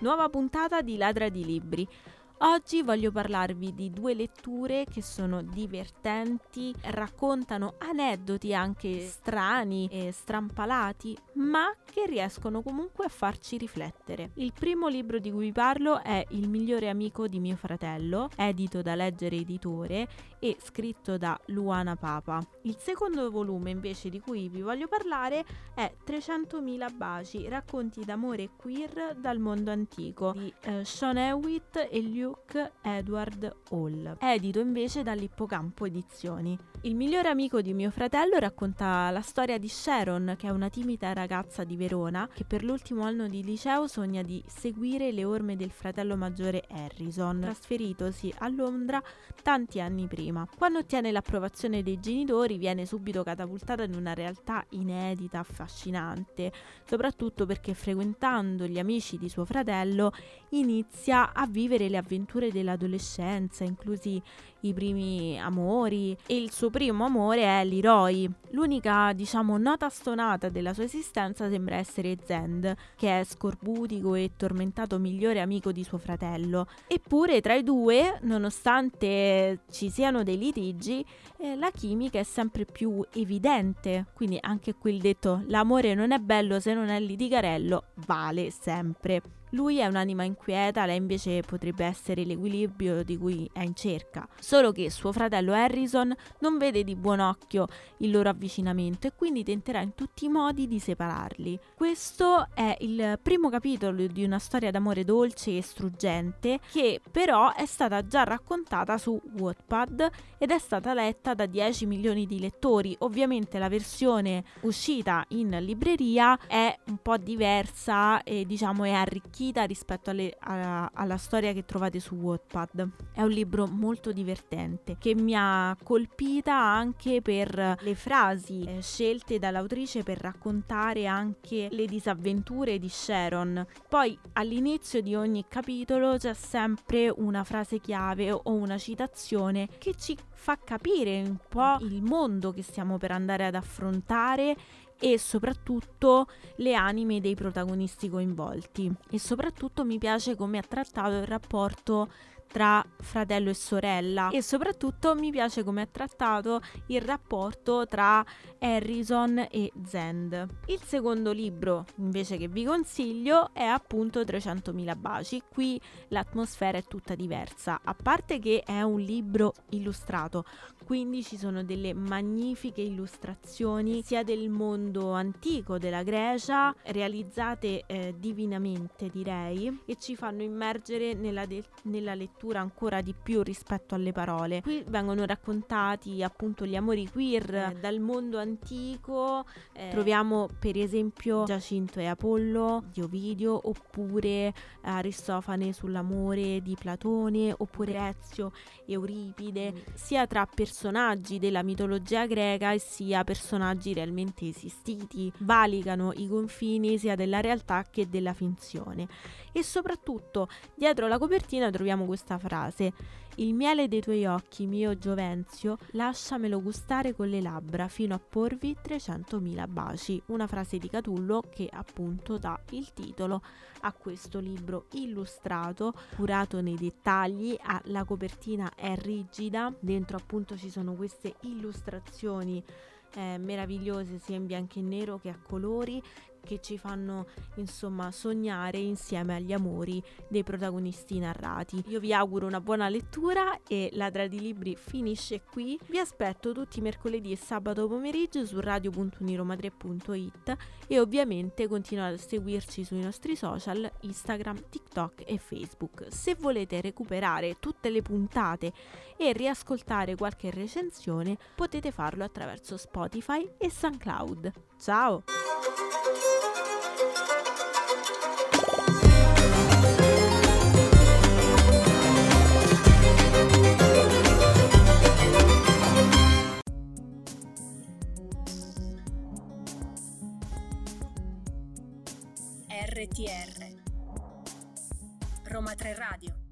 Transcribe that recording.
Nuova puntata di Ladra di Libri. Oggi voglio parlarvi di due letture che sono divertenti, raccontano aneddoti anche strani e strampalati, ma che riescono comunque a farci riflettere. Il primo libro di cui parlo è Il migliore amico di mio fratello, edito da Leggere Editore e scritto da Luana Papa. Il secondo volume invece di cui vi voglio parlare è 300.000 baci, racconti d'amore queer dal mondo antico di eh, Sean Hewitt e Luke Luke Edward Hall, edito invece dall'Ippocampo Edizioni. Il migliore amico di mio fratello racconta la storia di Sharon, che è una timida ragazza di Verona che per l'ultimo anno di liceo sogna di seguire le orme del fratello maggiore Harrison, trasferitosi a Londra tanti anni prima. Quando ottiene l'approvazione dei genitori viene subito catapultata in una realtà inedita, affascinante, soprattutto perché frequentando gli amici di suo fratello inizia a vivere le avventure avventure dell'adolescenza, inclusi i primi amori e il suo primo amore è Leroy. L'unica, diciamo, nota stonata della sua esistenza sembra essere Zend, che è scorbutico e tormentato migliore amico di suo fratello. Eppure tra i due, nonostante ci siano dei litigi, eh, la chimica è sempre più evidente. Quindi anche qui il detto l'amore non è bello se non è litigarello vale sempre. Lui è un'anima inquieta, lei invece potrebbe essere l'equilibrio di cui è in cerca. Solo che suo fratello Harrison non vede di buon occhio il loro avvicinamento e quindi tenterà in tutti i modi di separarli. Questo è il primo capitolo di una storia d'amore dolce e struggente che però è stata già raccontata su Wattpad ed è stata letta da 10 milioni di lettori. Ovviamente la versione uscita in libreria è un po' diversa e diciamo è arricchita arricchita rispetto alle, a, alla storia che trovate su Wattpad. È un libro molto divertente che mi ha colpita anche per le frasi eh, scelte dall'autrice per raccontare anche le disavventure di Sharon. Poi all'inizio di ogni capitolo c'è sempre una frase chiave o una citazione che ci fa capire un po' il mondo che stiamo per andare ad affrontare e soprattutto le anime dei protagonisti coinvolti. E soprattutto mi piace come ha trattato il rapporto tra fratello e sorella e soprattutto mi piace come ha trattato il rapporto tra Harrison e Zend. Il secondo libro invece che vi consiglio è appunto 300.000 baci. Qui l'atmosfera è tutta diversa, a parte che è un libro illustrato, quindi ci sono delle magnifiche illustrazioni sia del mondo antico della Grecia, realizzate eh, divinamente direi, e ci fanno immergere nella, de- nella lettura ancora di più rispetto alle parole. Qui vengono raccontati appunto gli amori queer eh, dal mondo antico, eh, troviamo per esempio Giacinto e Apollo di Ovidio, oppure Aristofane sull'amore di Platone, oppure Ezio e Euripide, mm. sia tra personaggi della mitologia greca e sia personaggi realmente esistiti, valicano i confini sia della realtà che della finzione. E soprattutto dietro la copertina troviamo questa frase il miele dei tuoi occhi, mio Giovenzio, lasciamelo gustare con le labbra fino a porvi 300.000 baci. Una frase di Catullo che appunto dà il titolo a questo libro illustrato, curato nei dettagli. La copertina è rigida, dentro appunto ci sono queste illustrazioni eh, meravigliose sia in bianco e nero che a colori che ci fanno insomma sognare insieme agli amori dei protagonisti narrati. Io vi auguro una buona lettura e Ladra di Libri finisce qui. Vi aspetto tutti i mercoledì e sabato pomeriggio su radio.uniroma3.it e ovviamente continuate a seguirci sui nostri social Instagram, TikTok e Facebook. Se volete recuperare tutte le puntate e riascoltare qualche recensione potete farlo attraverso Spotify e SoundCloud. Ciao! RTR Roma 3 Radio